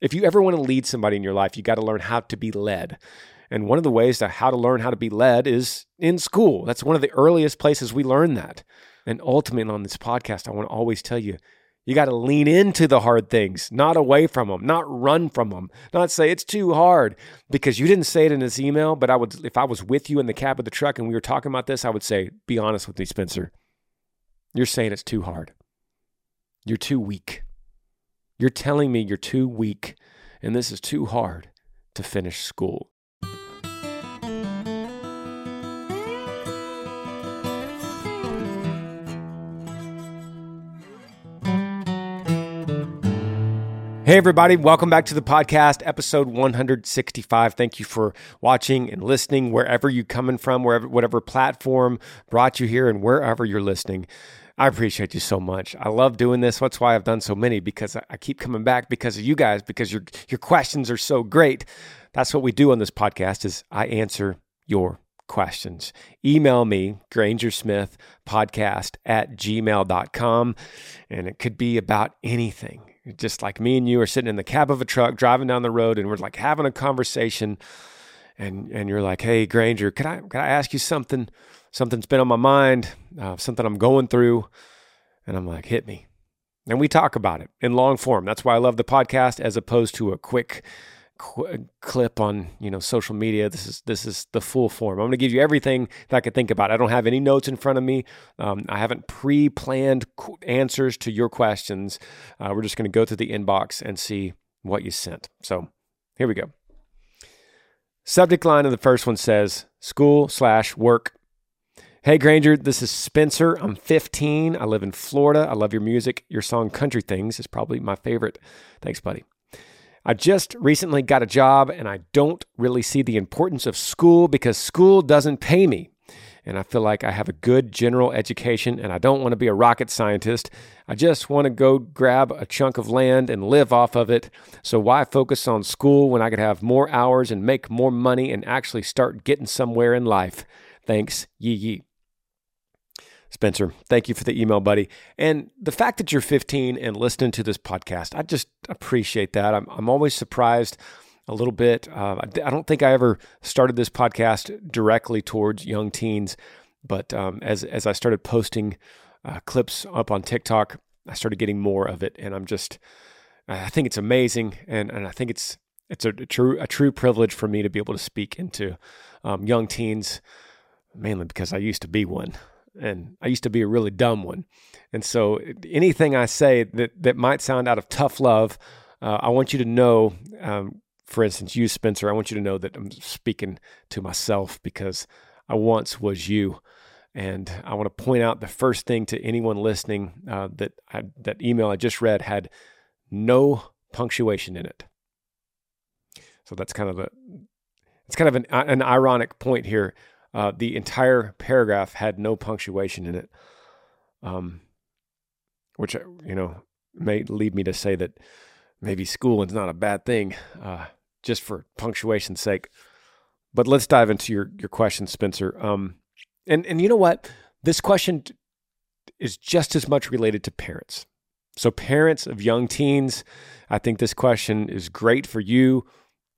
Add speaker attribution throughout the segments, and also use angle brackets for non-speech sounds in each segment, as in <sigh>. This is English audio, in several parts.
Speaker 1: If you ever want to lead somebody in your life, you got to learn how to be led. And one of the ways to how to learn how to be led is in school. That's one of the earliest places we learn that. And ultimately on this podcast, I want to always tell you, you got to lean into the hard things, not away from them, not run from them, not say it's too hard because you didn't say it in this email. But I would, if I was with you in the cab of the truck and we were talking about this, I would say, be honest with me, Spencer. You're saying it's too hard. You're too weak. You're telling me you're too weak and this is too hard to finish school. Hey, everybody, welcome back to the podcast, episode 165. Thank you for watching and listening wherever you're coming from, wherever, whatever platform brought you here, and wherever you're listening. I appreciate you so much. I love doing this. That's why I've done so many because I keep coming back because of you guys, because your, your questions are so great. That's what we do on this podcast is I answer your questions. Email me, Granger Smith podcast at gmail.com. And it could be about anything just like me and you are sitting in the cab of a truck driving down the road and we're like having a conversation and and you're like hey granger could i could i ask you something something's been on my mind uh, something i'm going through and i'm like hit me and we talk about it in long form that's why i love the podcast as opposed to a quick qu- clip on you know social media. This is this is the full form. I'm going to give you everything that I could think about. I don't have any notes in front of me. Um, I haven't pre-planned qu- answers to your questions. Uh, we're just going to go through the inbox and see what you sent. So here we go. Subject line of the first one says school slash work. Hey Granger, this is Spencer. I'm 15. I live in Florida. I love your music. Your song Country Things is probably my favorite. Thanks, buddy. I just recently got a job and I don't really see the importance of school because school doesn't pay me. And I feel like I have a good general education and I don't want to be a rocket scientist. I just want to go grab a chunk of land and live off of it. So, why focus on school when I could have more hours and make more money and actually start getting somewhere in life? Thanks, Yee Yee. Spencer, thank you for the email, buddy. And the fact that you're 15 and listening to this podcast, I just appreciate that. I'm, I'm always surprised a little bit. Uh, I don't think I ever started this podcast directly towards young teens, but um, as, as I started posting uh, clips up on TikTok, I started getting more of it. And I'm just, I think it's amazing. And, and I think it's, it's a, a true, a true privilege for me to be able to speak into um, young teens, mainly because I used to be one and I used to be a really dumb one. And so anything I say that that might sound out of tough love, uh, I want you to know. Um, for instance, you, Spencer, I want you to know that I'm speaking to myself because I once was you. And I want to point out the first thing to anyone listening uh, that I, that email I just read had no punctuation in it. So that's kind of a it's kind of an, an ironic point here uh, the entire paragraph had no punctuation in it, um, which uh, you know may lead me to say that maybe schooling is not a bad thing, uh, just for punctuation's sake. But let's dive into your your question, Spencer. Um, and and you know what, this question is just as much related to parents. So parents of young teens, I think this question is great for you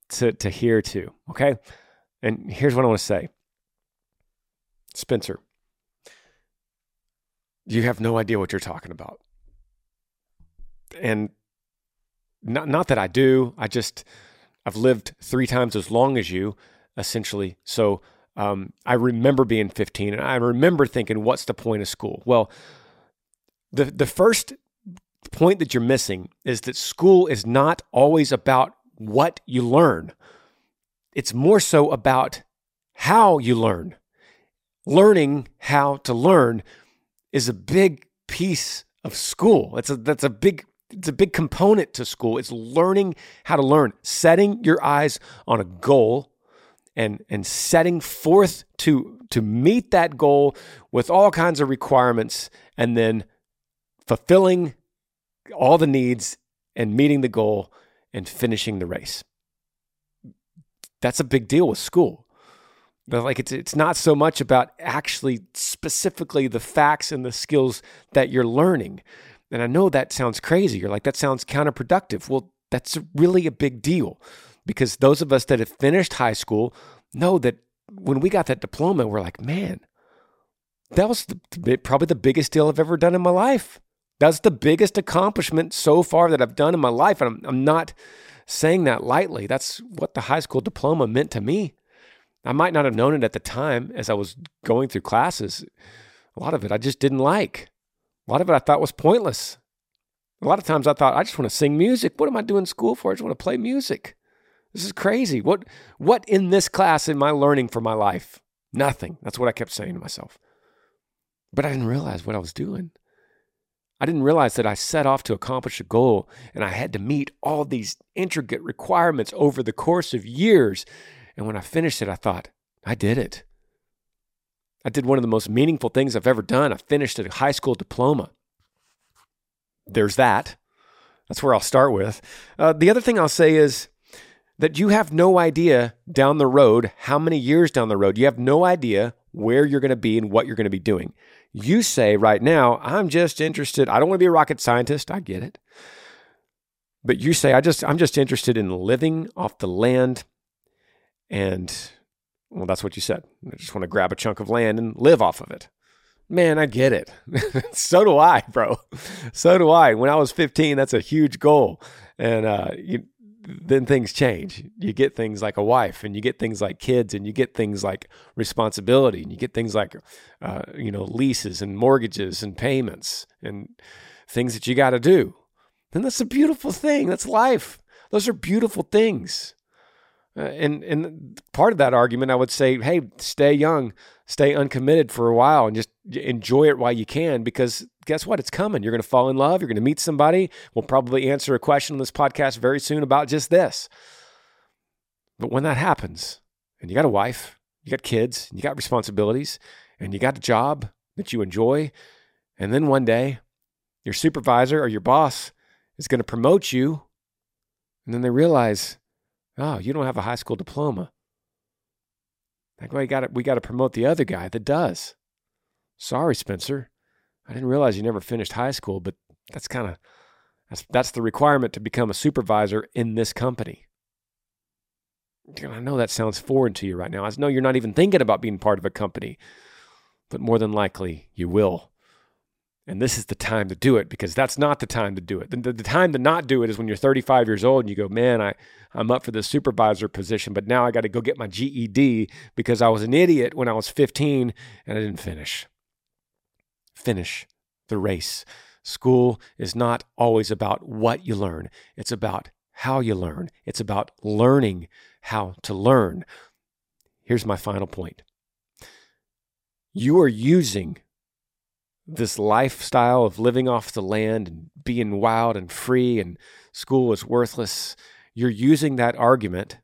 Speaker 1: to to hear too. Okay, and here's what I want to say Spencer, you have no idea what you're talking about. And not not that I do. I just I've lived three times as long as you, essentially. So um, I remember being 15, and I remember thinking, "What's the point of school?" Well, the the first point that you're missing is that school is not always about what you learn. It's more so about how you learn learning how to learn is a big piece of school. It's a that's a big it's a big component to school. It's learning how to learn, setting your eyes on a goal and and setting forth to to meet that goal with all kinds of requirements and then fulfilling all the needs and meeting the goal and finishing the race. That's a big deal with school. But like it's it's not so much about actually specifically the facts and the skills that you're learning. And I know that sounds crazy. You're like that sounds counterproductive. Well, That's really a big deal because those of us that have finished high school know that when we got that diploma, we're like, man, that was the, probably the biggest deal I've ever done in my life. That's the biggest accomplishment so far that I've done in my life. And I'm, I'm not saying that lightly. That's what the high school diploma meant to me. I might not have known it at the time as I was going through classes. A lot of it I just didn't like. A lot of it I thought was pointless. A lot of times I thought, I just want to sing music. What am I doing school for? I just want to play music. This is crazy. What what in this class am I learning for my life? Nothing. That's what I kept saying to myself. But I didn't realize what I was doing. I didn't realize that I set off to accomplish a goal and I had to meet all these intricate requirements over the course of years. And when I finished it, I thought, I did it. I did one of the most meaningful things I've ever done. I finished a high school diploma. There's that. That's where I'll start with. Uh, the other thing I'll say is that you have no idea down the road, how many years down the road, you have no idea where you're going to be and what you're going to be doing. You say right now, I'm just interested. I don't want to be a rocket scientist. I get it. But you say, I just, I'm just interested in living off the land. And well, that's what you said. I just want to grab a chunk of land and live off of it. Man, I get it. <laughs> so do I, bro. So do I. When I was 15, that's a huge goal. And uh, you, then things change. You get things like a wife, and you get things like kids, and you get things like responsibility, and you get things like, uh, you know, leases and mortgages and payments and things that you got to do. And that's a beautiful thing. That's life. Those are beautiful things. Uh, and and part of that argument, I would say, hey, stay young, stay uncommitted for a while, and just enjoy it while you can. Because guess what? It's coming. You're going to fall in love. You're going to meet somebody. We'll probably answer a question on this podcast very soon about just this. But when that happens, and you got a wife, you got kids, you got responsibilities, and you got a job that you enjoy, and then one day, your supervisor or your boss is going to promote you, and then they realize Oh, you don't have a high school diploma. Like, well, we got to we got to promote the other guy that does. Sorry, Spencer. I didn't realize you never finished high school, but that's kind of that's that's the requirement to become a supervisor in this company. I know that sounds foreign to you right now. I know you're not even thinking about being part of a company, but more than likely you will. And this is the time to do it because that's not the time to do it. The, the, the, time to not do it is when you're 35 years old and you go, man, I, I'm up for the supervisor position, but now I got to go get my GED because I was an idiot when I was 15 and I didn't finish. Finish the race. School is not always about what you learn, it's about how you learn, it's about learning how to learn. Here's my final point you are using this lifestyle of living off the land and being wild and free and school is worthless, you're using that argument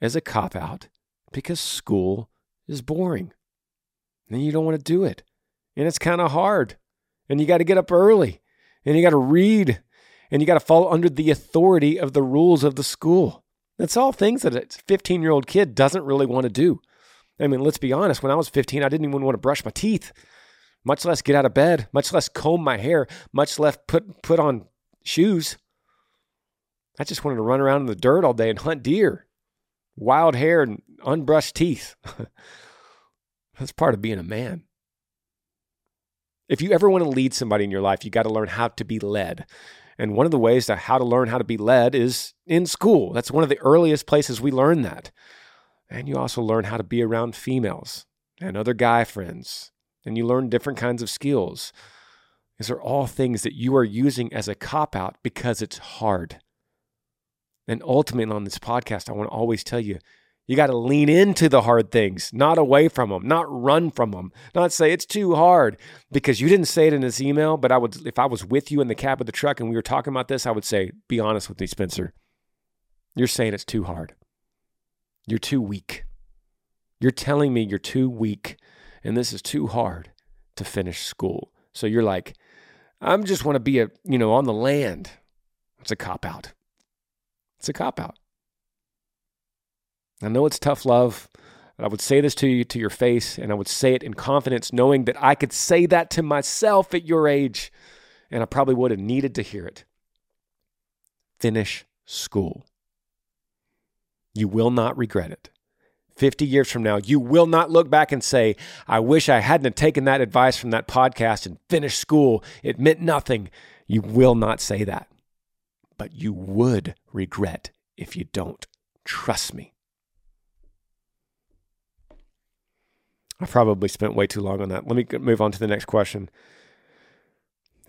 Speaker 1: as a cop out because school is boring. And you don't want to do it. And it's kind of hard. And you got to get up early and you got to read and you got to fall under the authority of the rules of the school. That's all things that a 15 year old kid doesn't really want to do. I mean, let's be honest, when I was 15, I didn't even want to brush my teeth much less get out of bed, much less comb my hair, much less put put on shoes. I just wanted to run around in the dirt all day and hunt deer. Wild hair and unbrushed teeth. <laughs> That's part of being a man. If you ever want to lead somebody in your life, you got to learn how to be led. And one of the ways to how to learn how to be led is in school. That's one of the earliest places we learn that. And you also learn how to be around females and other guy friends and you learn different kinds of skills. These are all things that you are using as a cop out because it's hard. And ultimately, on this podcast, I want to always tell you you got to lean into the hard things, not away from them, not run from them, not say it's too hard because you didn't say it in this email. But I would, if I was with you in the cab of the truck and we were talking about this, I would say, be honest with me, Spencer. You're saying it's too hard. You're too weak. You're telling me you're too weak and this is too hard to finish school. So you're like, I'm just want to be a, you know, on the land. It's a cop out. It's a cop out. I know it's tough love. I would say this to you to your face, and I would say it in confidence, knowing that I could say that to myself at your age, and I probably would have needed to hear it. Finish school. You will not regret it. 50 years from now, you will not look back and say, I wish I hadn't taken that advice from that podcast and finished school. It meant nothing. You will not say that. But you would regret if you don't. Trust me. I probably spent way too long on that. Let me move on to the next question.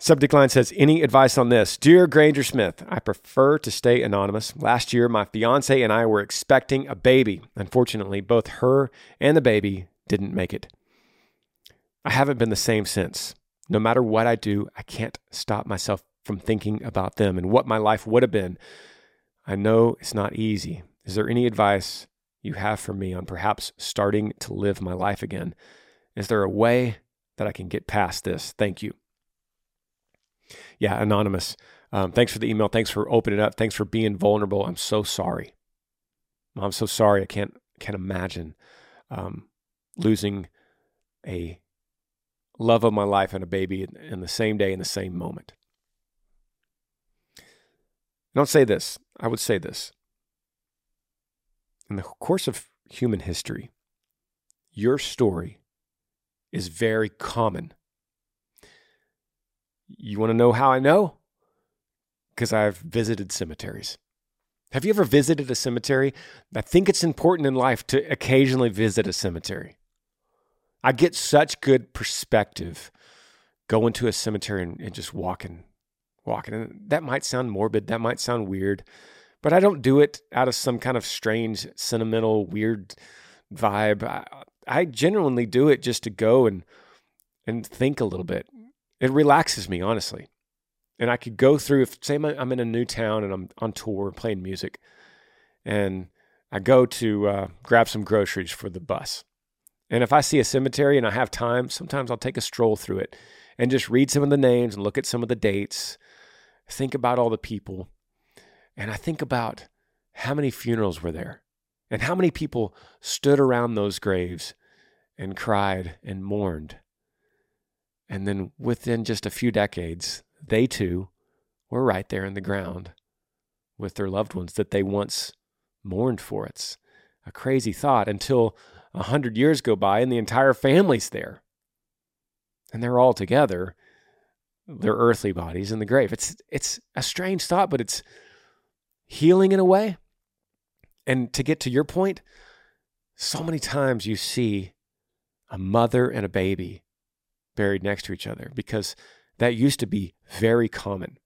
Speaker 1: Subject line says, Any advice on this? Dear Granger Smith, I prefer to stay anonymous. Last year, my fiance and I were expecting a baby. Unfortunately, both her and the baby didn't make it. I haven't been the same since. No matter what I do, I can't stop myself from thinking about them and what my life would have been. I know it's not easy. Is there any advice you have for me on perhaps starting to live my life again? Is there a way that I can get past this? Thank you yeah, anonymous. Um, thanks for the email. Thanks for opening up. Thanks for being vulnerable. I'm so sorry. I'm so sorry. I can't can't imagine um, losing a love of my life and a baby in, in the same day in the same moment. I don't say this. I would say this. In the course of human history, your story is very common you want to know how I know? Because I've visited cemeteries. Have you ever visited a cemetery? I think it's important in life to occasionally visit a cemetery. I get such good perspective going to a cemetery and, and just walking, walking. And that might sound morbid, that might sound weird, but I don't do it out of some kind of strange, sentimental, weird vibe. I, I genuinely do it just to go and and think a little bit it relaxes me, honestly. And I could go through, if say I'm in a new town and I'm on tour playing music, and I go to uh, grab some groceries for the bus. And if I see a cemetery and I have time, sometimes I'll take a stroll through it and just read some of the names and look at some of the dates, think about all the people. And I think about how many funerals were there and how many people stood around those graves and cried and mourned and then within just a few decades, they too were right there in the ground with their loved ones that they once mourned for. It's a crazy thought until a hundred years go by and the entire family's there. And they're all together, their earthly bodies in the grave. It's it's a strange thought, but it's healing in a way. And to get to your point, so many times you see a mother and a baby buried next to each other because that used to be very common.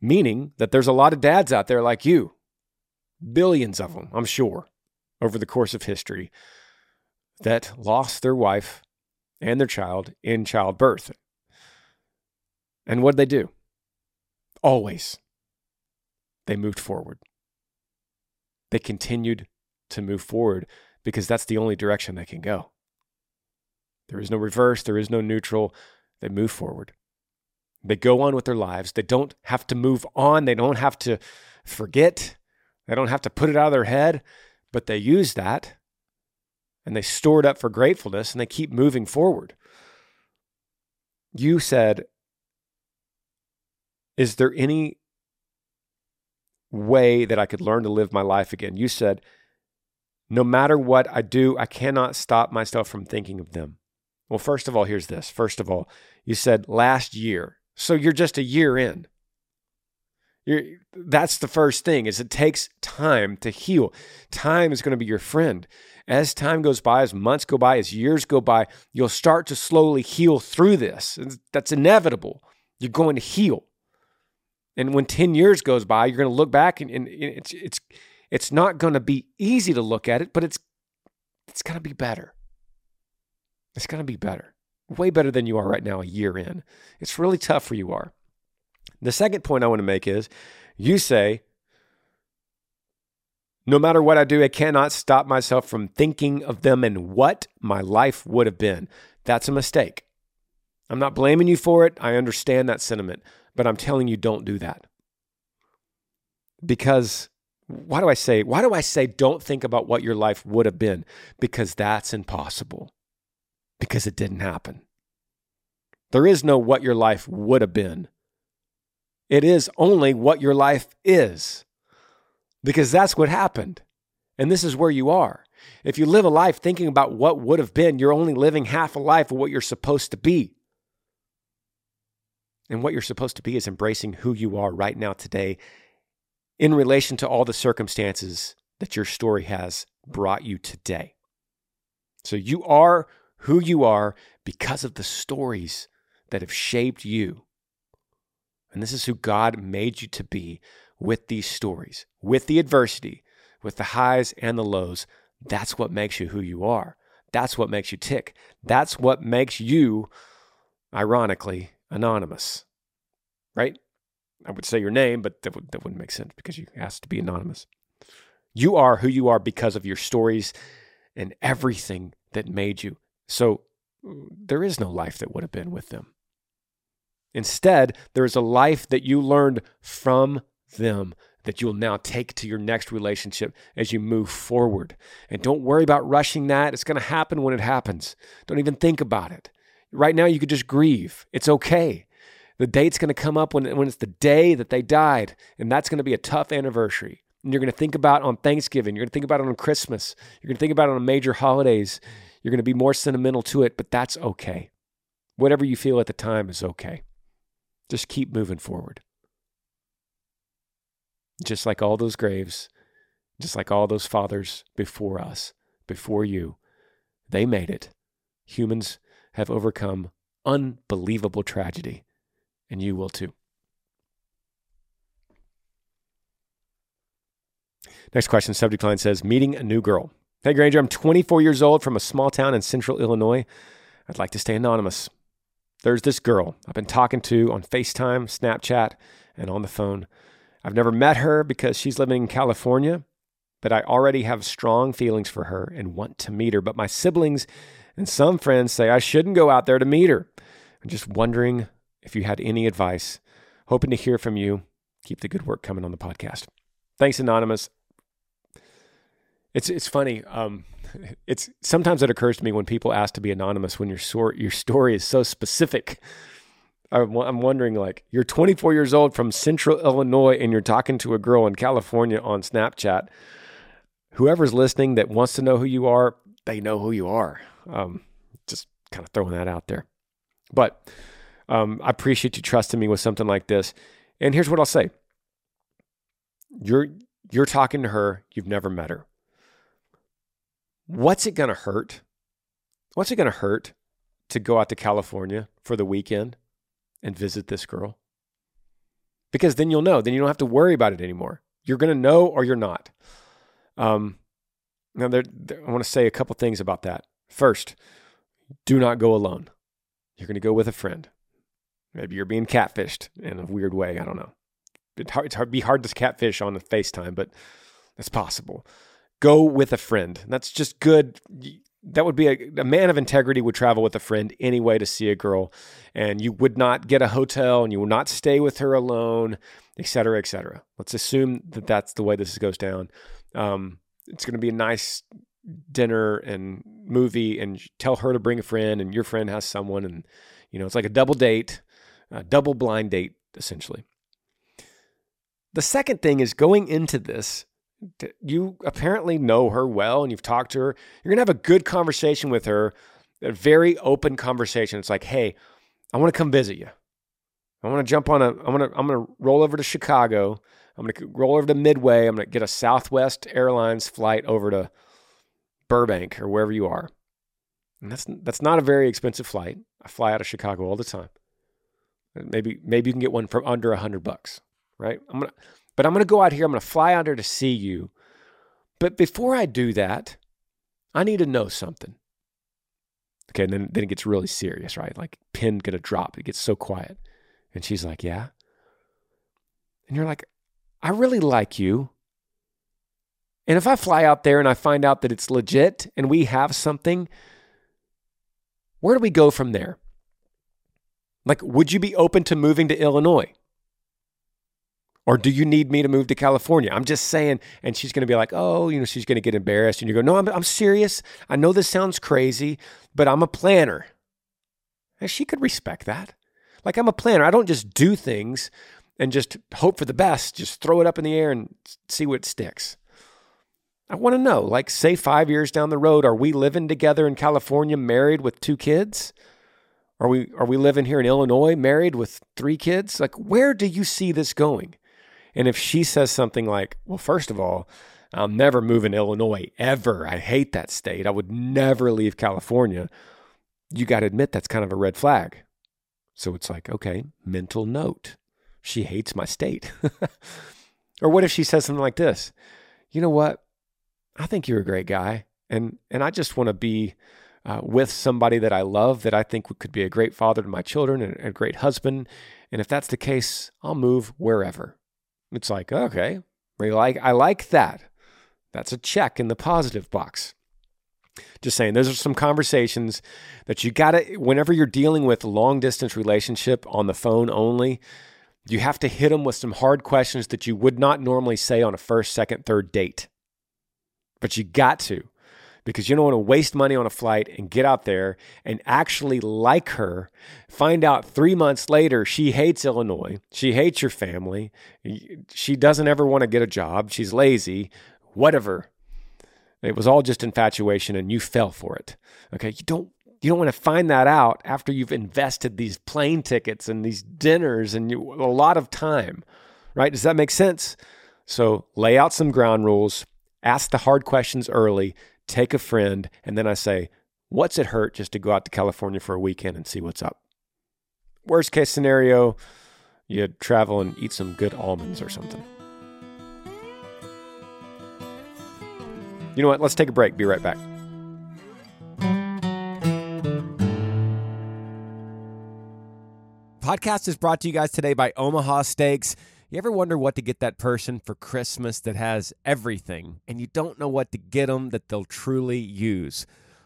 Speaker 1: Meaning that there's a lot of dads out there like you, billions of them, I'm sure, over the course of history, that lost their wife and their child in childbirth. And what did they do? Always. They moved forward. They continued to move forward because that's the only direction they can go. There is no reverse, there is no neutral. They move forward. They go on with their lives. They don't have to move on. They don't have to forget. They don't have to put it out of their head, but they use that and they store it up for gratefulness and they keep moving forward. You said, Is there any way that I could learn to live my life again? You said, No matter what I do, I cannot stop myself from thinking of them. Well, first of all, here's this. First of all, you said last year. So you're just a year in. You're, that's the first thing is it takes time to heal. Time is going to be your friend. As time goes by, as months go by, as years go by, you'll start to slowly heal through this. That's inevitable. You're going to heal. And when 10 years goes by, you're going to look back and, and it's it's it's not going to be easy to look at it, but it's it's going to be better. It's going to be better, way better than you are right now, a year in. It's really tough where you are. The second point I want to make is you say, no matter what I do, I cannot stop myself from thinking of them and what my life would have been. That's a mistake. I'm not blaming you for it. I understand that sentiment, but I'm telling you, don't do that. Because why do I say, why do I say don't think about what your life would have been? Because that's impossible because it didn't happen. There is no what your life would have been. It is only what your life is because that's what happened. And this is where you are. If you live a life thinking about what would have been, you're only living half a life of what you're supposed to be. And what you're supposed to be is embracing who you are right now, today, in relation to all the circumstances that your story has brought you today. So you are who you are because of the stories that have shaped you. And this is who God made you to be with these stories, with the adversity, with the highs and the lows. That's what makes you who you are. That's what makes you tick. That's what makes you, ironically, anonymous, right? I would say your name, but that, would, that wouldn't make sense because you asked to be anonymous. You are who you are because of your stories and everything that made you. So there is no life that would have been with them. Instead, there is a life that you learned from them that you will now take to your next relationship as you move forward. And don't worry about rushing that. It's going to happen when it happens. Don't even think about it. Right now, you could just grieve. It's okay. The date's going to come up when, when it's the day that they died, and that's going to be a tough anniversary. And you're going to think about on Thanksgiving. You're going to think about it on Christmas. You're going to think about it on major holidays. You're going to be more sentimental to it, but that's okay. Whatever you feel at the time is okay. Just keep moving forward. Just like all those graves, just like all those fathers before us, before you, they made it. Humans have overcome unbelievable tragedy, and you will too. Next question, subject line says, Meeting a new girl. Hey, Granger, I'm 24 years old from a small town in central Illinois. I'd like to stay anonymous. There's this girl I've been talking to on FaceTime, Snapchat, and on the phone. I've never met her because she's living in California, but I already have strong feelings for her and want to meet her. But my siblings and some friends say I shouldn't go out there to meet her. I'm just wondering if you had any advice. Hoping to hear from you. Keep the good work coming on the podcast. Thanks, Anonymous. It's it's funny. Um, it's sometimes it occurs to me when people ask to be anonymous when your sort your story is so specific. I'm wondering, like, you're 24 years old from Central Illinois, and you're talking to a girl in California on Snapchat. Whoever's listening that wants to know who you are, they know who you are. Um, just kind of throwing that out there. But um, I appreciate you trusting me with something like this. And here's what I'll say: you're you're talking to her. You've never met her what's it going to hurt? What's it going to hurt to go out to California for the weekend and visit this girl? Because then you'll know. Then you don't have to worry about it anymore. You're going to know or you're not. Um, now, there, there, I want to say a couple things about that. First, do not go alone. You're going to go with a friend. Maybe you're being catfished in a weird way. I don't know. It's hard, it's hard, be hard to catfish on the FaceTime, but it's possible go with a friend. That's just good. That would be a, a, man of integrity would travel with a friend anyway to see a girl, and you would not get a hotel and you will not stay with her alone, et cetera, et cetera. Let's assume that that's the way this goes down. Um, it's going to be a nice dinner and movie, and tell her to bring a friend, and your friend has someone, and you know it's like a double date, a double blind date essentially. The second thing is going into this you apparently know her well and you've talked to her. You're going to have a good conversation with her, a very open conversation. It's like, hey, I want to come visit you. I want to jump on a, I'm to, I'm to roll over to Chicago. I'm going to roll over to Midway. I'm going to get a Southwest Airlines flight over to Burbank or wherever you are. And that's, that's not a very expensive flight. I fly out of Chicago all the time. Maybe, maybe you can get one for under a hundred bucks, right? I'm going to, but I'm going to go out here. I'm going to fly out there to see you. But before I do that, I need to know something. Okay, and then, then it gets really serious, right? Like pin gonna drop. It gets so quiet. And she's like, Yeah. And you're like, I really like you. And if I fly out there and I find out that it's legit and we have something, where do we go from there? Like, would you be open to moving to Illinois? Or do you need me to move to California? I'm just saying. And she's going to be like, oh, you know, she's going to get embarrassed. And you go, no, I'm, I'm serious. I know this sounds crazy, but I'm a planner. And she could respect that. Like, I'm a planner. I don't just do things and just hope for the best. Just throw it up in the air and see what sticks. I want to know, like, say five years down the road, are we living together in California, married with two kids? Are we are we living here in Illinois, married with three kids? Like, where do you see this going? And if she says something like, "Well, first of all, I'll never move in Illinois ever. I hate that state. I would never leave California." You got to admit that's kind of a red flag. So it's like, okay, mental note. She hates my state. <laughs> or what if she says something like this? You know what? I think you're a great guy, and and I just want to be uh, with somebody that I love, that I think could be a great father to my children and a great husband. And if that's the case, I'll move wherever. It's like okay, I like I like that. That's a check in the positive box. Just saying, those are some conversations that you got to, whenever you're dealing with long distance relationship on the phone only, you have to hit them with some hard questions that you would not normally say on a first, second, third date but you got to because you don't want to waste money on a flight and get out there and actually like her. Find out three months later she hates Illinois. She hates your family. She doesn't ever want to get a job. She's lazy, whatever. It was all just infatuation and you fell for it. Okay. You don't. You don't want to find that out after you've invested these plane tickets and these dinners and you, a lot of time, right? Does that make sense? So lay out some ground rules ask the hard questions early, take a friend, and then I say, what's it hurt just to go out to California for a weekend and see what's up? Worst case scenario, you travel and eat some good almonds or something. You know what? Let's take a break. Be right back. Podcast is brought to you guys today by Omaha Steaks. You ever wonder what to get that person for Christmas that has everything and you don't know what to get them that they'll truly use?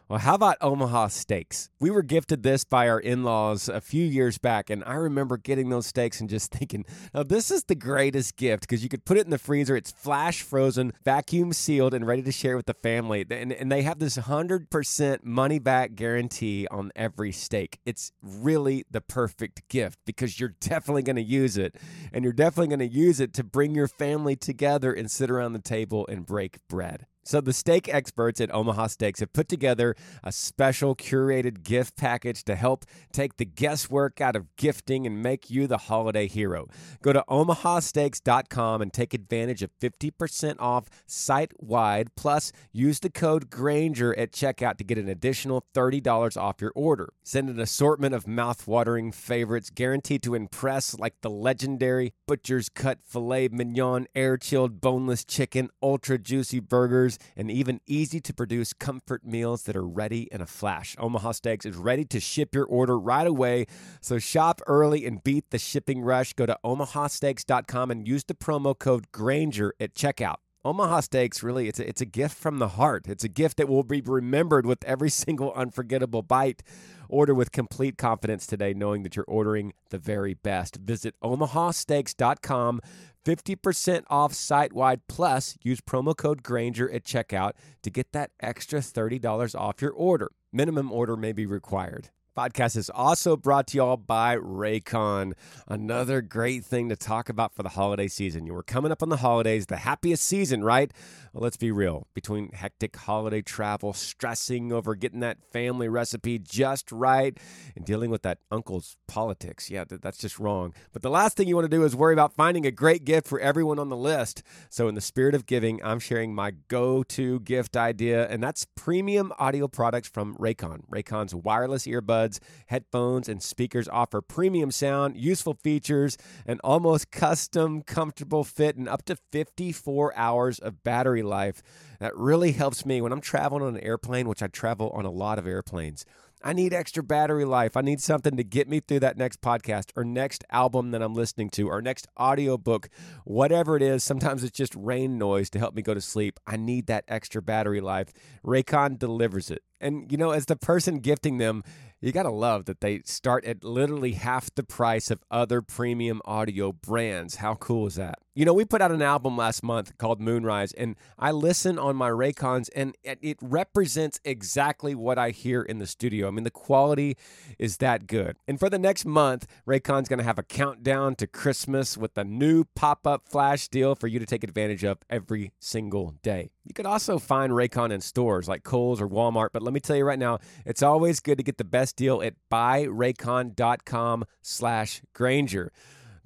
Speaker 1: Well, how about Omaha steaks? We were gifted this by our in laws a few years back, and I remember getting those steaks and just <laughs> thinking, now this is the greatest gift because you could put it in the freezer. It's flash frozen, vacuum sealed, and ready to share with the family. And, and they have this 100% money back guarantee on every steak. It's really the perfect gift because you're definitely going to use it, and you're definitely going to use it to bring your family together and sit around the table and break bread. So, the steak experts at Omaha Steaks have put together a special curated gift package to help take the guesswork out of gifting and make you the holiday hero. Go to omahasteaks.com and take advantage of 50% off site wide. Plus, use the code Granger at checkout to get an additional $30 off your order. Send an assortment of mouth-watering favorites guaranteed to impress, like the legendary Butcher's Cut Filet Mignon, air chilled boneless chicken, ultra juicy burgers and even easy to produce comfort meals that are ready in a flash. Omaha Steaks is ready to ship your order right away. So shop early and beat the shipping rush. Go to omahasteaks.com and use the promo code Granger at checkout. Omaha Steaks really it's a, it's a gift from the heart. It's a gift that will be remembered with every <laughs> single unforgettable bite. Order with complete confidence today knowing that you're ordering the very best. Visit omahasteaks.com 50% off site wide plus use promo code Granger at checkout to get that extra $30 off your order. Minimum order may be required podcast is also brought to you all by Raycon. Another great thing to talk about for the holiday season. You were coming up on the holidays, the happiest season, right? Well, let's be real. Between hectic holiday travel, stressing over getting that family recipe just right, and dealing with that uncle's politics, yeah, that's just wrong. But the last thing you want to do is worry about finding a great gift for everyone on the list. So, in the spirit of giving, I'm sharing my go to gift idea, and that's premium audio products from Raycon. Raycon's wireless earbuds headphones, and speakers offer premium sound, useful features, an almost custom, comfortable fit, and up to 54 hours of battery life. That really helps me when I'm traveling on an airplane, which I travel on a lot of airplanes. I need extra battery life. I need something to get me through that next podcast or next album that I'm listening to or next audiobook, whatever it is. Sometimes it's just rain noise to help me go to sleep. I need that extra battery life. Raycon delivers it. And, you know, as the person gifting them, you got to love that they start at literally half the price of other premium audio brands. How cool is that? You know, we put out an album last month called Moonrise, and I listen on my Raycons, and it represents exactly what I hear in the studio. I mean, the quality is that good. And for the next month, Raycon's going to have a countdown to Christmas with a new pop up flash deal for you to take advantage of every single day. You could also find Raycon in stores like Kohl's or Walmart, but let me tell you right now, it's always good to get the best deal at buyraycon.com slash Granger.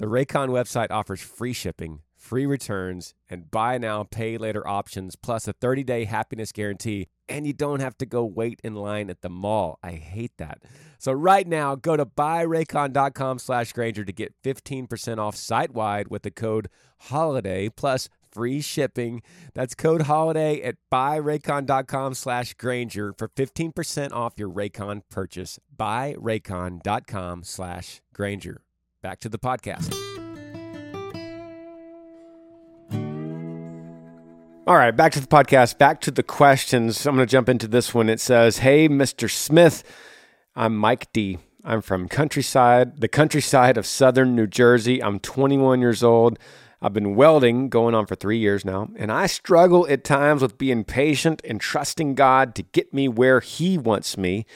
Speaker 1: The Raycon website offers free shipping, free returns, and buy now, pay later options, plus a 30 day happiness guarantee. And you don't have to go wait in line at the mall. I hate that. So right now, go to buyraycon.com slash Granger to get 15% off site wide with the code HOLIDAY plus free shipping. That's code HOLIDAY at buyraycon.com slash Granger for 15% off your Raycon purchase. Buyraycon.com slash Granger back to the podcast. All right, back to the podcast, back to the questions. I'm going to jump into this one. It says, Hey, Mr. Smith, I'm Mike D. I'm from countryside, the countryside of southern New Jersey. I'm 21 years old. I've been welding going on for three years now, and I struggle at times with being patient and trusting God to get me where He wants me.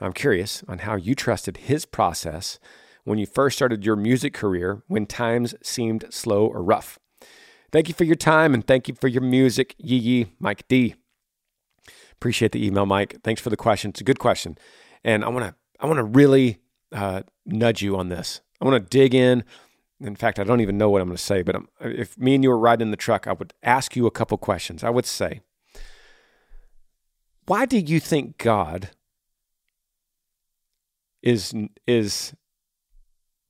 Speaker 1: I'm curious on how you trusted His process when you first started your music career when times seemed slow or rough. Thank you for your time and thank you for your music, Yee Yee, Mike D. Appreciate the email, Mike. Thanks for the question. It's a good question, and I want to I want to really uh, nudge you on this. I want to dig in. In fact, I don't even know what I'm going to say, but I'm, if me and you were riding in the truck, I would ask you a couple questions. I would say, why do you think God is is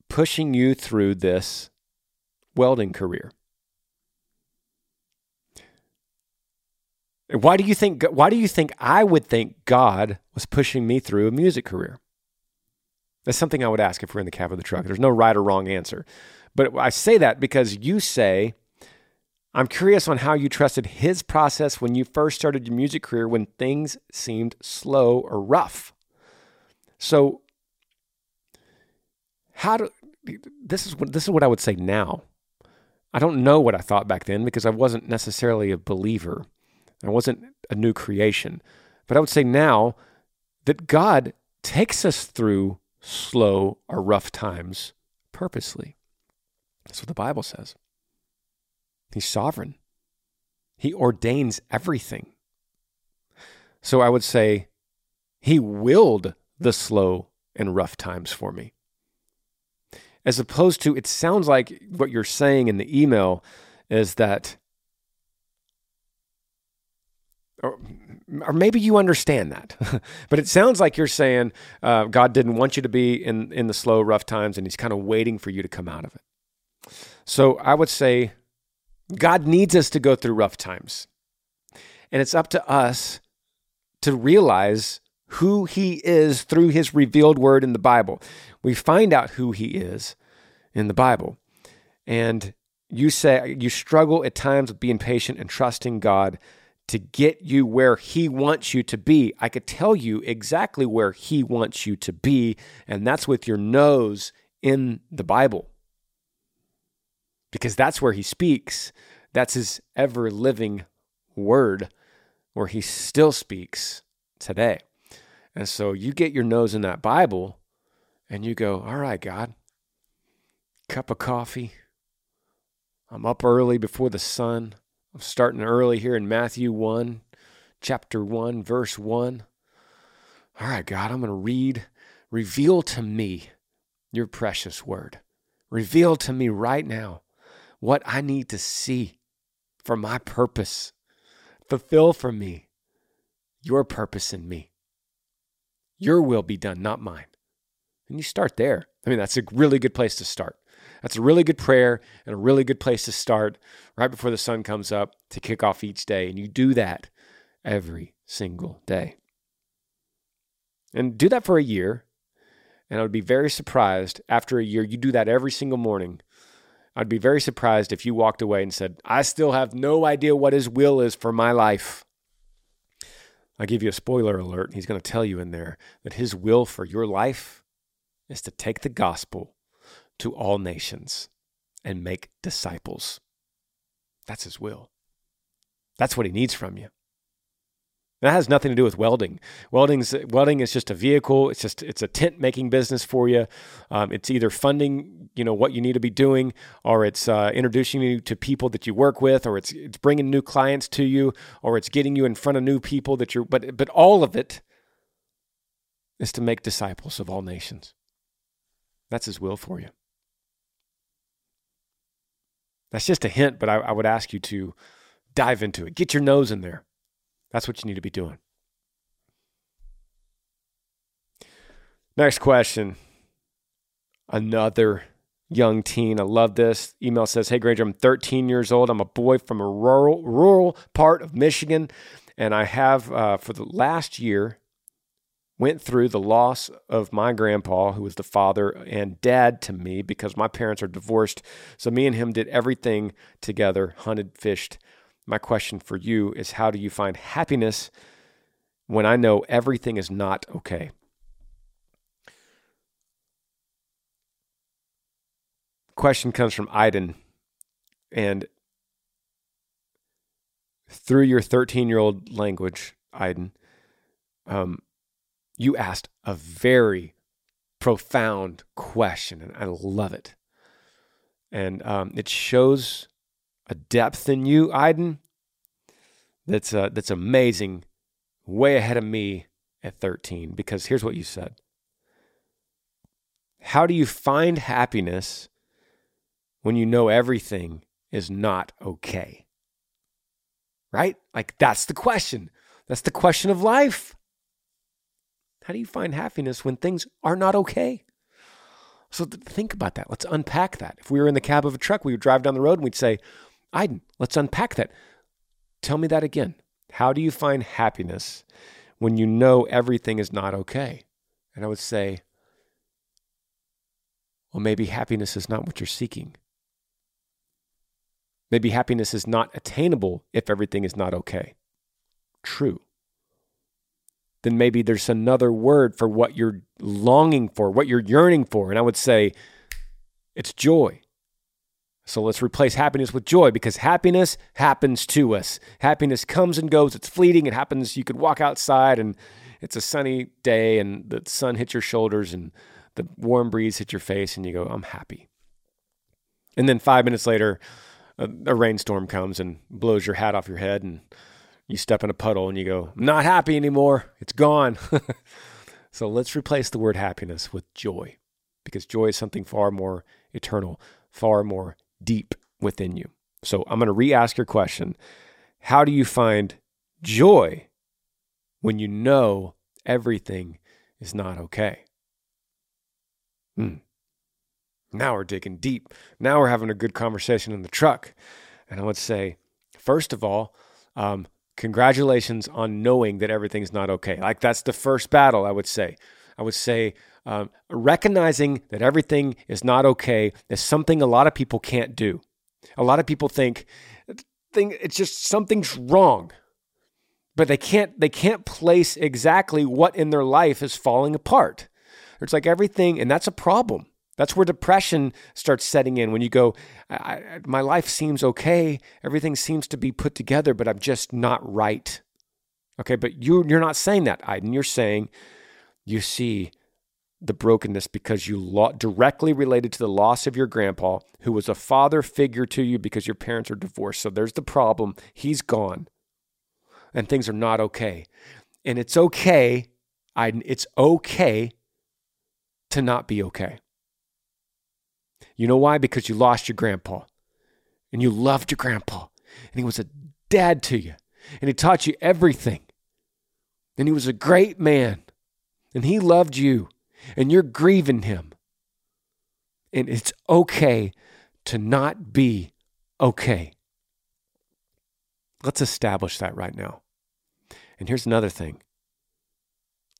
Speaker 1: pushing you through this welding career? Why do you think why do you think I would think God was pushing me through a music career? That's something I would ask if we're in the cab of the truck. There's no right or wrong answer. But I say that because you say I'm curious on how you trusted his process when you first started your music career when things seemed slow or rough. So how do this is what this is what I would say now. I don't know what I thought back then because I wasn't necessarily a believer. I wasn't a new creation. But I would say now that God takes us through slow or rough times purposely. That's what the Bible says. He's sovereign. He ordains everything. So I would say he willed the slow and rough times for me as opposed to it sounds like what you're saying in the email is that or, or maybe you understand that <laughs> but it sounds like you're saying uh, god didn't want you to be in, in the slow rough times and he's kind of waiting for you to come out of it. So i would say god needs us to go through rough times. And it's up to us to realize who he is through his revealed word in the Bible. We find out who he is in the Bible. And you say you struggle at times with being patient and trusting God to get you where he wants you to be. I could tell you exactly where he wants you to be, and that's with your nose in the Bible. Because that's where he speaks. That's his ever living word where he still speaks today. And so you get your nose in that Bible and you go, All right, God, cup of coffee. I'm up early before the sun. I'm starting early here in Matthew 1, chapter 1, verse 1. All right, God, I'm going to read. Reveal to me your precious word. Reveal to me right now what I need to see for my purpose. Fulfill for me your purpose in me. Your will be done, not mine. And you start there. I mean, that's a really good place to start. That's a really good prayer and a really good place to start right before the sun comes up to kick off each day. And you do that every single day. And do that for a year. And I would be very surprised after a year, you do that every single morning. I'd be very surprised if you walked away and said, I still have no idea what his will is for my life. I'll give you a spoiler alert. He's going to tell you in there that his will for your life is to take the gospel to all nations and make disciples. That's his will. That's what he needs from you. That has nothing to do with welding. Welding's welding is just a vehicle. It's just it's a tent making business for you. Um, it's either funding you know what you need to be doing, or it's uh, introducing you to people that you work with, or it's it's bringing new clients to you, or it's getting you in front of new people that you're. But but all of it is to make disciples of all nations. That's His will for you. That's just a hint, but I, I would ask you to dive into it. Get your nose in there. That's what you need to be doing. Next question. Another young teen. I love this. Email says, Hey Granger, I'm 13 years old. I'm a boy from a rural rural part of Michigan, and I have uh, for the last year went through the loss of my grandpa, who was the father and dad to me because my parents are divorced. So me and him did everything together, hunted, fished, my question for you is how do you find happiness when I know everything is not okay? Question comes from Iden. And through your 13 year old language, Iden, um, you asked a very profound question, and I love it. And um, it shows a depth in you, Iden, that's uh, that's amazing, way ahead of me at 13. Because here's what you said: How do you find happiness when you know everything is not okay? Right? Like that's the question. That's the question of life. How do you find happiness when things are not okay? So think about that. Let's unpack that. If we were in the cab of a truck, we would drive down the road and we'd say, Iden, let's unpack that. Tell me that again. How do you find happiness when you know everything is not okay? And I would say, well, maybe happiness is not what you're seeking. Maybe happiness is not attainable if everything is not okay. True. Then maybe there's another word for what you're longing for, what you're yearning for. And I would say it's joy. So let's replace happiness with joy because happiness happens to us. Happiness comes and goes, it's fleeting. It happens, you could walk outside and it's a sunny day and the sun hits your shoulders and the warm breeze hits your face and you go, I'm happy. And then five minutes later, a, a rainstorm comes and blows your hat off your head and you step in a puddle and you go, I'm not happy anymore. It's gone. <laughs> so let's replace the word happiness with joy because joy is something far more eternal, far more deep within you. So I'm going to re ask your question How do you find joy when you know everything is not okay? Hmm. Now we're digging deep. Now we're having a good conversation in the truck. And I would say, first of all, um, congratulations on knowing that everything's not okay. Like that's the first battle, I would say. I would say um, recognizing that everything is not okay is something a lot of people can't do. A lot of people think, think it's just something's wrong, but they can't they can't place exactly what in their life is falling apart. It's like everything, and that's a problem. That's where depression starts setting in when you go, my life seems okay, everything seems to be put together, but I'm just not right. Okay, but you you're not saying that, Iden. You're saying you see the brokenness because you lo- directly related to the loss of your grandpa, who was a father figure to you because your parents are divorced. So there's the problem. He's gone, and things are not okay. And it's okay. I, it's okay to not be okay. You know why? Because you lost your grandpa, and you loved your grandpa, and he was a dad to you, and he taught you everything, and he was a great man, and he loved you and you're grieving him. And it's okay to not be okay. Let's establish that right now. And here's another thing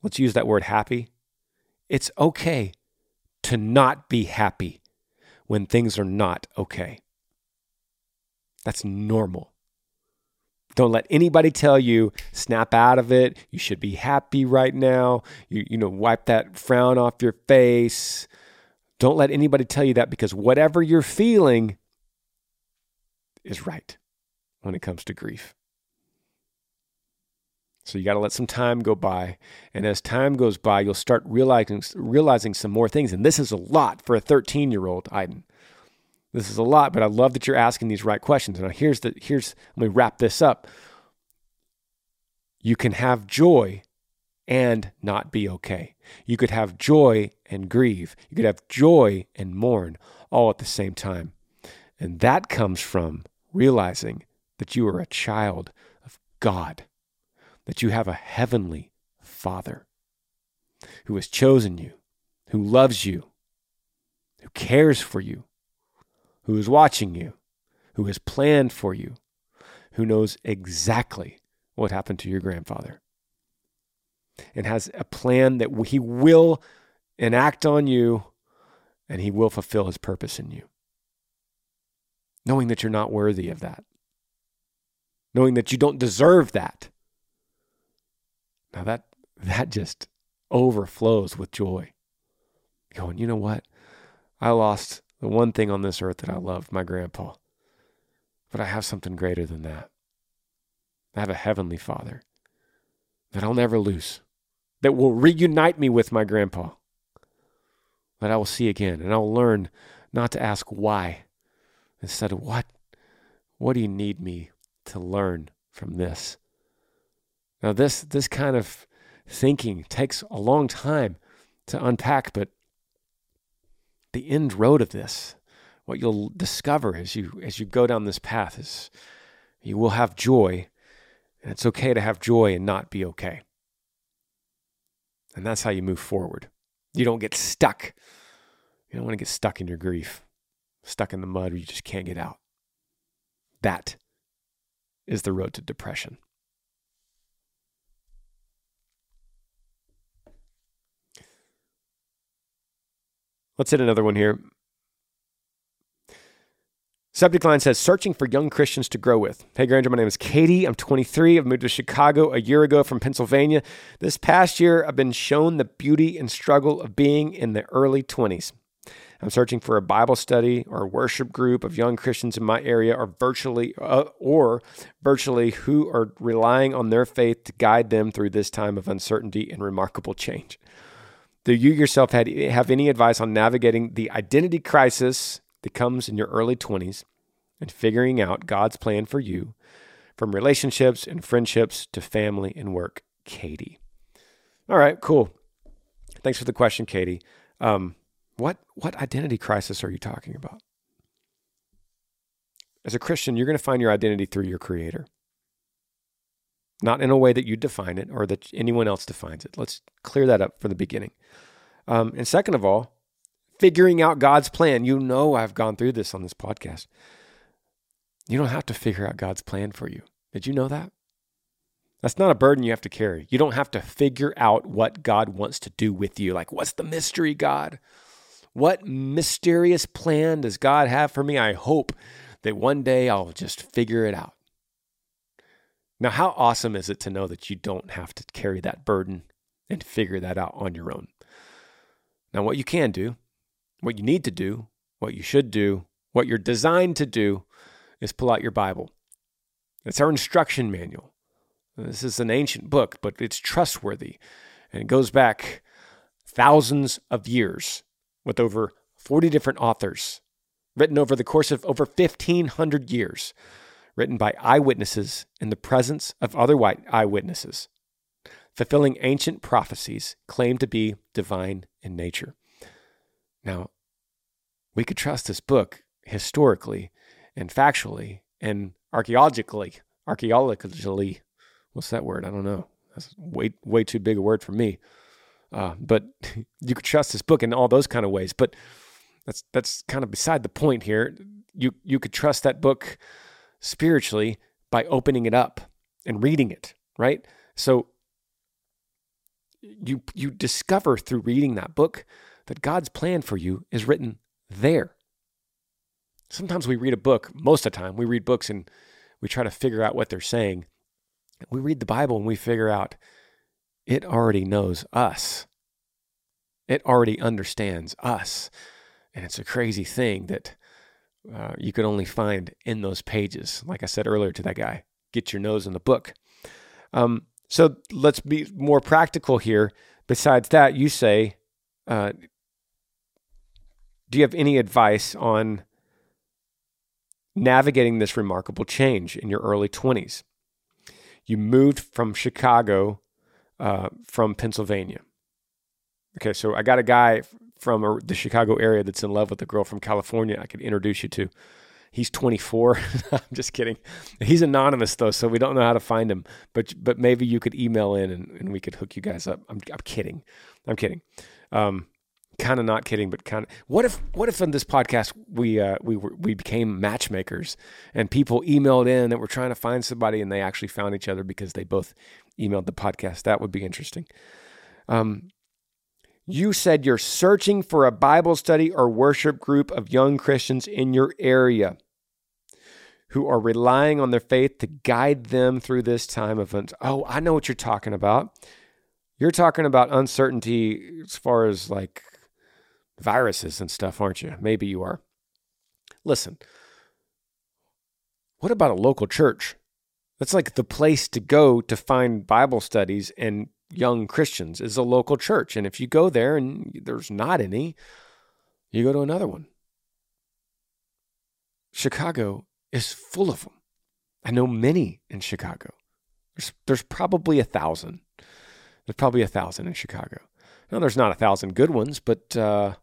Speaker 1: let's use that word happy. It's okay to not be happy when things are not okay. That's normal. Don't let anybody tell you snap out of it. You should be happy right now. You you know wipe that frown off your face. Don't let anybody tell you that because whatever you're feeling is right. when it comes to grief. So you got to let some time go by. And as time goes by, you'll start realizing, realizing some more things. And this is a lot for a 13 year old, Iden. This is a lot, but I love that you're asking these right questions. And here's the here's let me wrap this up. You can have joy and not be okay. You could have joy and grieve. You could have joy and mourn all at the same time. And that comes from realizing that you are a child of God, that you have a heavenly Father who has chosen you, who loves you, who cares for you, who is watching you, who has planned for you, who knows exactly what happened to your grandfather, and has a plan that he will enact on you and he will fulfill his purpose in you. Knowing that you're not worthy of that, knowing that you don't deserve that. Now that that just overflows with joy. Going, you know what? I lost the one thing on this earth that I mm. loved, my grandpa. But I have something greater than that. I have a heavenly Father that I'll never lose, that will reunite me with my grandpa, that I will see again, and I'll learn not to ask why, instead of what, what do you need me to learn from this? Now, this this kind of thinking takes a long time to unpack, but the end road of this, what you'll discover as you as you go down this path is you will have joy, and it's okay to have joy and not be okay. And that's how you move forward. You don't get stuck. You don't want to get stuck in your grief, stuck in the mud where you just can't get out. That is the road to depression. Let's hit another one here. Subject line says, searching for young Christians to grow with. Hey, Granger, my name is Katie. I'm 23. I've moved to Chicago a year ago from Pennsylvania. This past year, I've been shown the beauty and struggle of being in the early 20s. I'm searching for a Bible study or worship group of young Christians in my area or virtually uh, or virtually who are relying on their faith to guide them through this time of uncertainty and remarkable change. Do you yourself have any advice on navigating the identity crisis that comes in your early 20s and figuring out God's plan for you from relationships and friendships to family and work? Katie. All right, cool. Thanks for the question, Katie. Um, what what identity crisis are you talking about? As a Christian, you're going to find your identity through your Creator, not in a way that you define it or that anyone else defines it. Let's clear that up from the beginning. Um, and second of all, figuring out God's plan. You know, I've gone through this on this podcast. You don't have to figure out God's plan for you. Did you know that? That's not a burden you have to carry. You don't have to figure out what God wants to do with you. Like, what's the mystery, God? What mysterious plan does God have for me? I hope that one day I'll just figure it out. Now, how awesome is it to know that you don't have to carry that burden and figure that out on your own? Now, what you can do, what you need to do, what you should do, what you're designed to do is pull out your Bible. It's our instruction manual. This is an ancient book, but it's trustworthy. And it goes back thousands of years with over 40 different authors, written over the course of over 1,500 years, written by eyewitnesses in the presence of other white eyewitnesses fulfilling ancient prophecies claimed to be divine in nature. Now, we could trust this book historically and factually and archaeologically. Archaeologically, what's that word? I don't know. That's way way too big a word for me. Uh, but <laughs> you could trust this book in all those kind of ways. But that's that's kind of beside the point here. You you could trust that book spiritually by opening it up and reading it, right? So you you discover through reading that book that God's plan for you is written there. Sometimes we read a book, most of the time we read books and we try to figure out what they're saying. We read the Bible and we figure out it already knows us. It already understands us. And it's a crazy thing that uh, you could only find in those pages. Like I said earlier to that guy, get your nose in the book. Um, so let's be more practical here. Besides that, you say, uh, do you have any advice on navigating this remarkable change in your early 20s? You moved from Chicago, uh, from Pennsylvania. Okay, so I got a guy from the Chicago area that's in love with a girl from California I could introduce you to. He's 24. <laughs> I'm just kidding. He's anonymous though, so we don't know how to find him. But but maybe you could email in and, and we could hook you guys up. I'm, I'm kidding. I'm kidding. Um, kind of not kidding, but kind of. What if what if in this podcast we uh, we were, we became matchmakers and people emailed in that were trying to find somebody and they actually found each other because they both emailed the podcast. That would be interesting. Um, you said you're searching for a Bible study or worship group of young Christians in your area who are relying on their faith to guide them through this time of. Oh, I know what you're talking about. You're talking about uncertainty as far as like viruses and stuff, aren't you? Maybe you are. Listen, what about a local church? That's like the place to go to find Bible studies and young Christians is a local church. And if you go there and there's not any, you go to another one. Chicago is full of them. I know many in Chicago. There's, there's probably a thousand. There's probably a thousand in Chicago. Now, there's not a thousand good ones, but uh,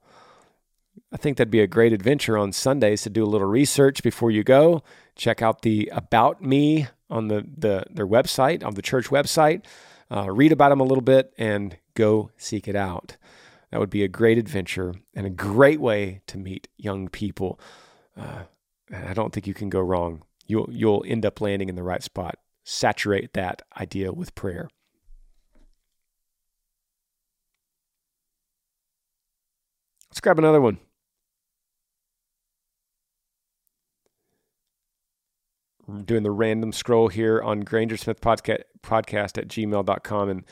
Speaker 1: I think that'd be a great adventure on Sundays to do a little research before you go. Check out the About Me on the, the their website, on the church website uh, read about them a little bit, and go seek it out. That would be a great adventure and a great way to meet young people. Uh, I don't think you can go wrong. You'll you'll end up landing in the right spot. Saturate that idea with prayer. Let's grab another one. Doing the random scroll here on Granger Smith podcast, podcast at gmail.com. And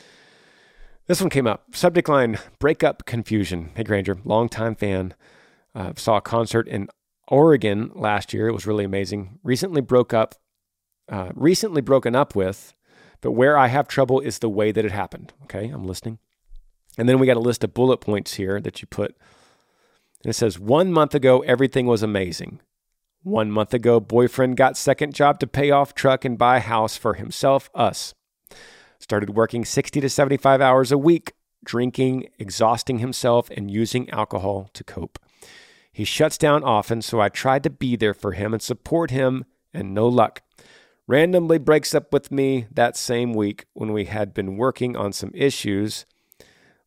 Speaker 1: this one came up. Subject line Breakup Confusion. Hey, Granger, longtime fan. Uh, saw a concert in Oregon last year. It was really amazing. Recently broke up, uh, recently broken up with, but where I have trouble is the way that it happened. Okay, I'm listening. And then we got a list of bullet points here that you put. And it says, one month ago, everything was amazing. One month ago, boyfriend got second job to pay off truck and buy house for himself, us. Started working 60 to 75 hours a week, drinking, exhausting himself, and using alcohol to cope. He shuts down often, so I tried to be there for him and support him, and no luck. Randomly breaks up with me that same week when we had been working on some issues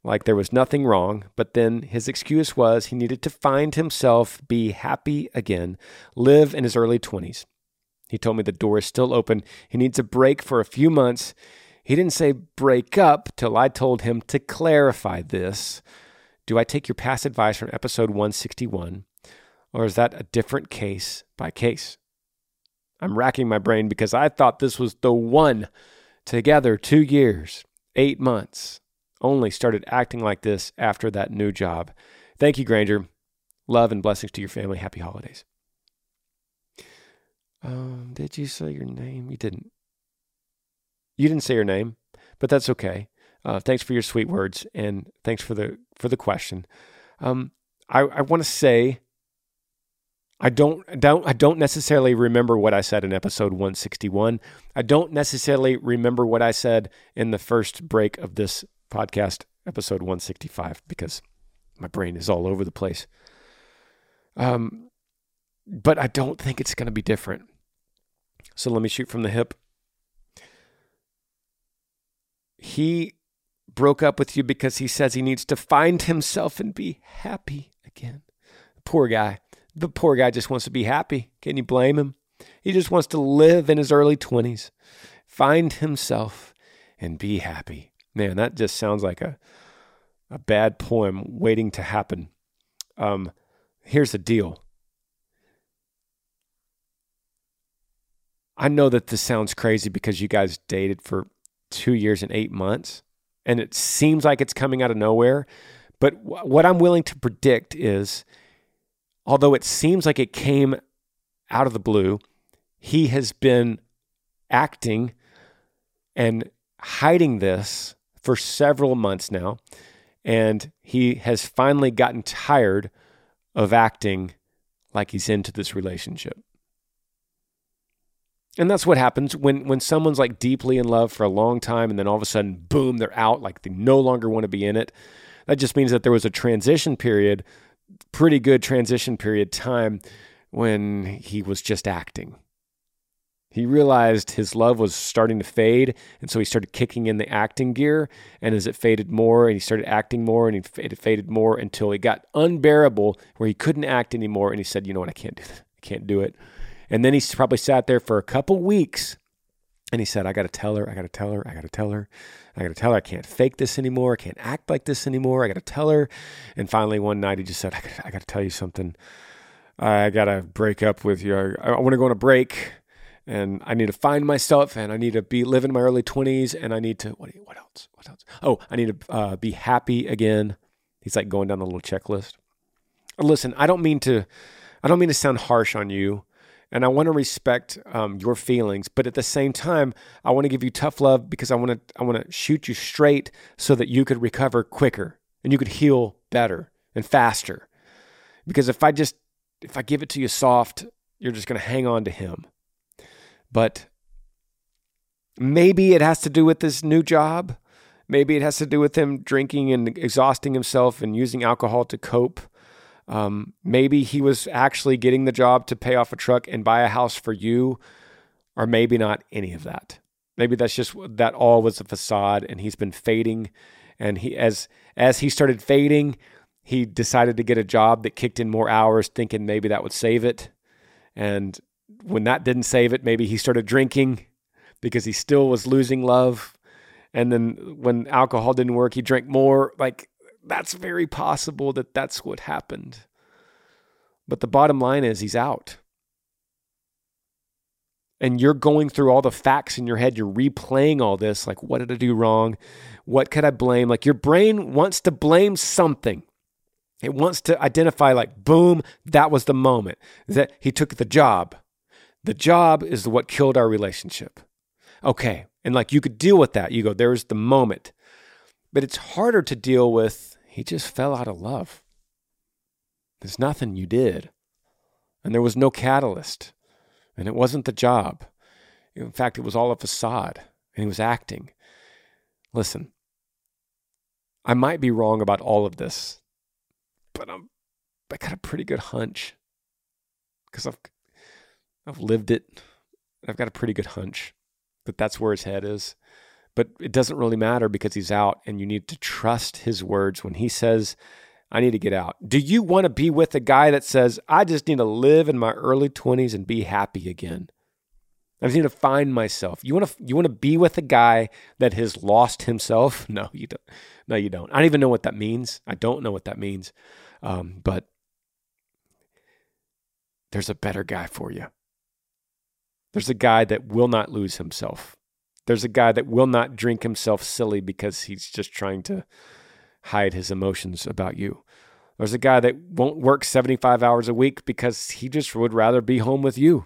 Speaker 1: like there was nothing wrong, but then his excuse was he needed to find himself, be happy again, live in his early 20s. He told me the door is still open. He needs a break for a few months. He didn't say break up till I told him to clarify this. Do I take your past advice from episode 161, or is that a different case by case? I'm racking my brain because I thought this was the one. Together, two years, eight months only started acting like this after that new job. Thank you, Granger. Love and blessings to your family. Happy holidays. Um, did you say your name? You didn't. You didn't say your name, but that's okay. Uh, thanks for your sweet words and thanks for the for the question. Um, I, I want to say I don't don't I don't necessarily remember what I said in episode 161. I don't necessarily remember what I said in the first break of this podcast, episode 165, because my brain is all over the place. Um, but I don't think it's going to be different. So let me shoot from the hip. He broke up with you because he says he needs to find himself and be happy again. Poor guy. The poor guy just wants to be happy. Can you blame him? He just wants to live in his early 20s, find himself, and be happy. Man, that just sounds like a a bad poem waiting to happen. Um, here's the deal. I know that this sounds crazy because you guys dated for two years and eight months, and it seems like it's coming out of nowhere. But w- what I'm willing to predict is, although it seems like it came out of the blue, he has been acting and hiding this for several months now. And he has finally gotten tired of acting like he's into this relationship. And that's what happens when when someone's like deeply in love for a long time and then all of a sudden boom they're out like they no longer want to be in it. That just means that there was a transition period, pretty good transition period time when he was just acting. He realized his love was starting to fade, and so he started kicking in the acting gear. And as it faded more, and he started acting more, and it faded more until it got unbearable, where he couldn't act anymore. And he said, "You know what? I can't do that. I can't do it." And then he probably sat there for a couple weeks, and he said, "I got to tell her. I got to tell her. I got to tell her. I got to tell her I can't fake this anymore. I can't act like this anymore. I got to tell her." And finally, one night, he just said, "I got to tell you something. I got to break up with you. I, I want to go on a break." And I need to find myself and I need to be live in my early 20s and I need to what what else what else? Oh I need to uh, be happy again. He's like going down the little checklist. Listen I don't mean to I don't mean to sound harsh on you and I want to respect um, your feelings but at the same time I want to give you tough love because I want to I want to shoot you straight so that you could recover quicker and you could heal better and faster. Because if I just if I give it to you soft you're just going to hang on to him but maybe it has to do with this new job. Maybe it has to do with him drinking and exhausting himself and using alcohol to cope. Um, maybe he was actually getting the job to pay off a truck and buy a house for you, or maybe not any of that. Maybe that's just that all was a facade, and he's been fading. And he as as he started fading, he decided to get a job that kicked in more hours, thinking maybe that would save it. And when that didn't save it, maybe he started drinking because he still was losing love. And then when alcohol didn't work, he drank more. Like that's very possible that that's what happened. But the bottom line is he's out. And you're going through all the facts in your head. You're replaying all this. Like, what did I do wrong? What could I blame? Like, your brain wants to blame something. It wants to identify, like, boom, that was the moment that he took the job. The job is what killed our relationship. Okay. And like you could deal with that. You go, there's the moment. But it's harder to deal with, he just fell out of love. There's nothing you did. And there was no catalyst. And it wasn't the job. In fact, it was all a facade. And he was acting. Listen, I might be wrong about all of this, but I'm, I got a pretty good hunch because I've I've lived it. I've got a pretty good hunch that that's where his head is. But it doesn't really matter because he's out and you need to trust his words when he says, I need to get out. Do you want to be with a guy that says, I just need to live in my early 20s and be happy again? I just need to find myself. You want to you want to be with a guy that has lost himself? <laughs> No, you don't. No, you don't. I don't even know what that means. I don't know what that means. Um, but there's a better guy for you. There's a guy that will not lose himself. There's a guy that will not drink himself silly because he's just trying to hide his emotions about you. There's a guy that won't work 75 hours a week because he just would rather be home with you.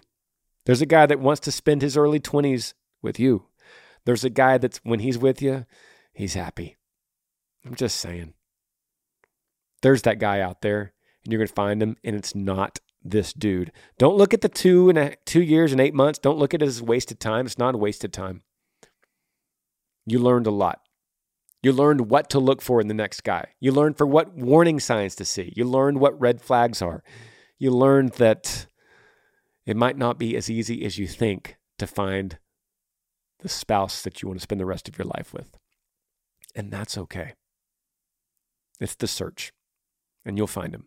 Speaker 1: There's a guy that wants to spend his early 20s with you. There's a guy that's, when he's with you, he's happy. I'm just saying. There's that guy out there, and you're going to find him, and it's not this dude. Don't look at the two and a, two years and eight months. Don't look at it as wasted time. It's not a wasted time. You learned a lot. You learned what to look for in the next guy. You learned for what warning signs to see. You learned what red flags are. You learned that it might not be as easy as you think to find the spouse that you want to spend the rest of your life with. And that's okay. It's the search, and you'll find him.